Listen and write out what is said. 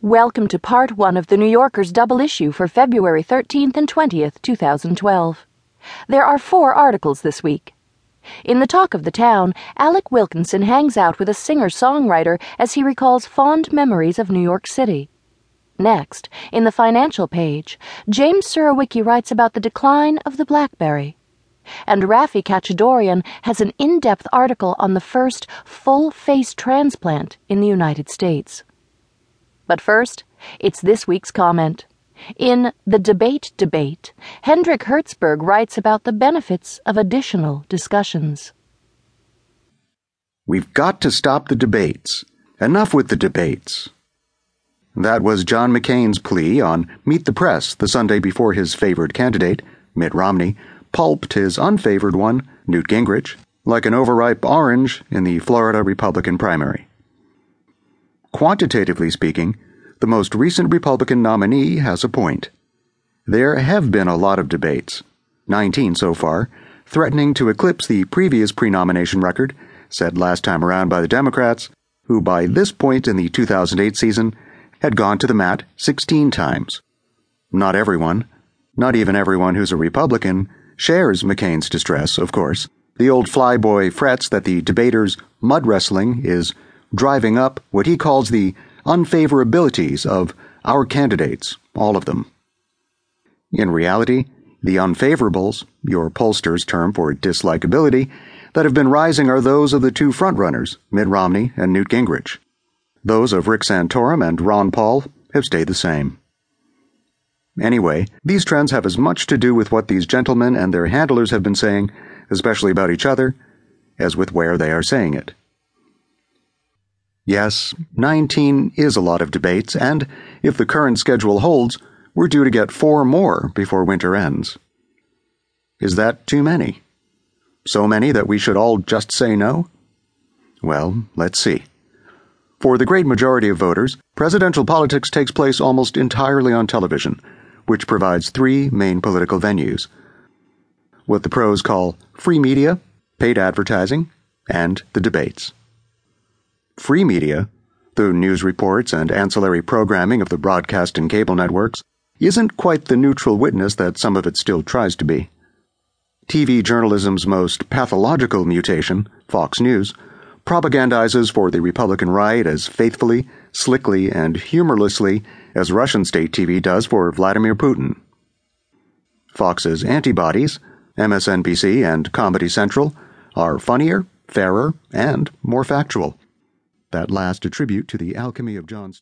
Welcome to part one of the New Yorker's double issue for February 13th and 20th, 2012. There are four articles this week. In the talk of the town, Alec Wilkinson hangs out with a singer songwriter as he recalls fond memories of New York City. Next, in the financial page, James Surowiecki writes about the decline of the Blackberry. And Raffi Khatchadourian has an in depth article on the first full face transplant in the United States. But first, it's this week's comment. In The Debate Debate, Hendrik Hertzberg writes about the benefits of additional discussions. We've got to stop the debates. Enough with the debates. That was John McCain's plea on Meet the Press the Sunday before his favored candidate, Mitt Romney, pulped his unfavored one, Newt Gingrich, like an overripe orange in the Florida Republican primary. Quantitatively speaking, the most recent Republican nominee has a point. There have been a lot of debates, 19 so far, threatening to eclipse the previous pre nomination record set last time around by the Democrats, who by this point in the 2008 season had gone to the mat 16 times. Not everyone, not even everyone who's a Republican, shares McCain's distress, of course. The old flyboy frets that the debaters' mud wrestling is driving up what he calls the unfavorabilities of our candidates, all of them. In reality, the unfavorables, your pollster's term for dislikability, that have been rising are those of the two frontrunners, Mitt Romney and Newt Gingrich. Those of Rick Santorum and Ron Paul have stayed the same. Anyway, these trends have as much to do with what these gentlemen and their handlers have been saying, especially about each other, as with where they are saying it. Yes, 19 is a lot of debates, and if the current schedule holds, we're due to get four more before winter ends. Is that too many? So many that we should all just say no? Well, let's see. For the great majority of voters, presidential politics takes place almost entirely on television, which provides three main political venues what the pros call free media, paid advertising, and the debates. Free media, through news reports and ancillary programming of the broadcast and cable networks, isn't quite the neutral witness that some of it still tries to be. TV journalism's most pathological mutation, Fox News, propagandizes for the Republican right as faithfully, slickly, and humorlessly as Russian state TV does for Vladimir Putin. Fox's antibodies, MSNBC and Comedy Central, are funnier, fairer, and more factual. That last a tribute to the alchemy of John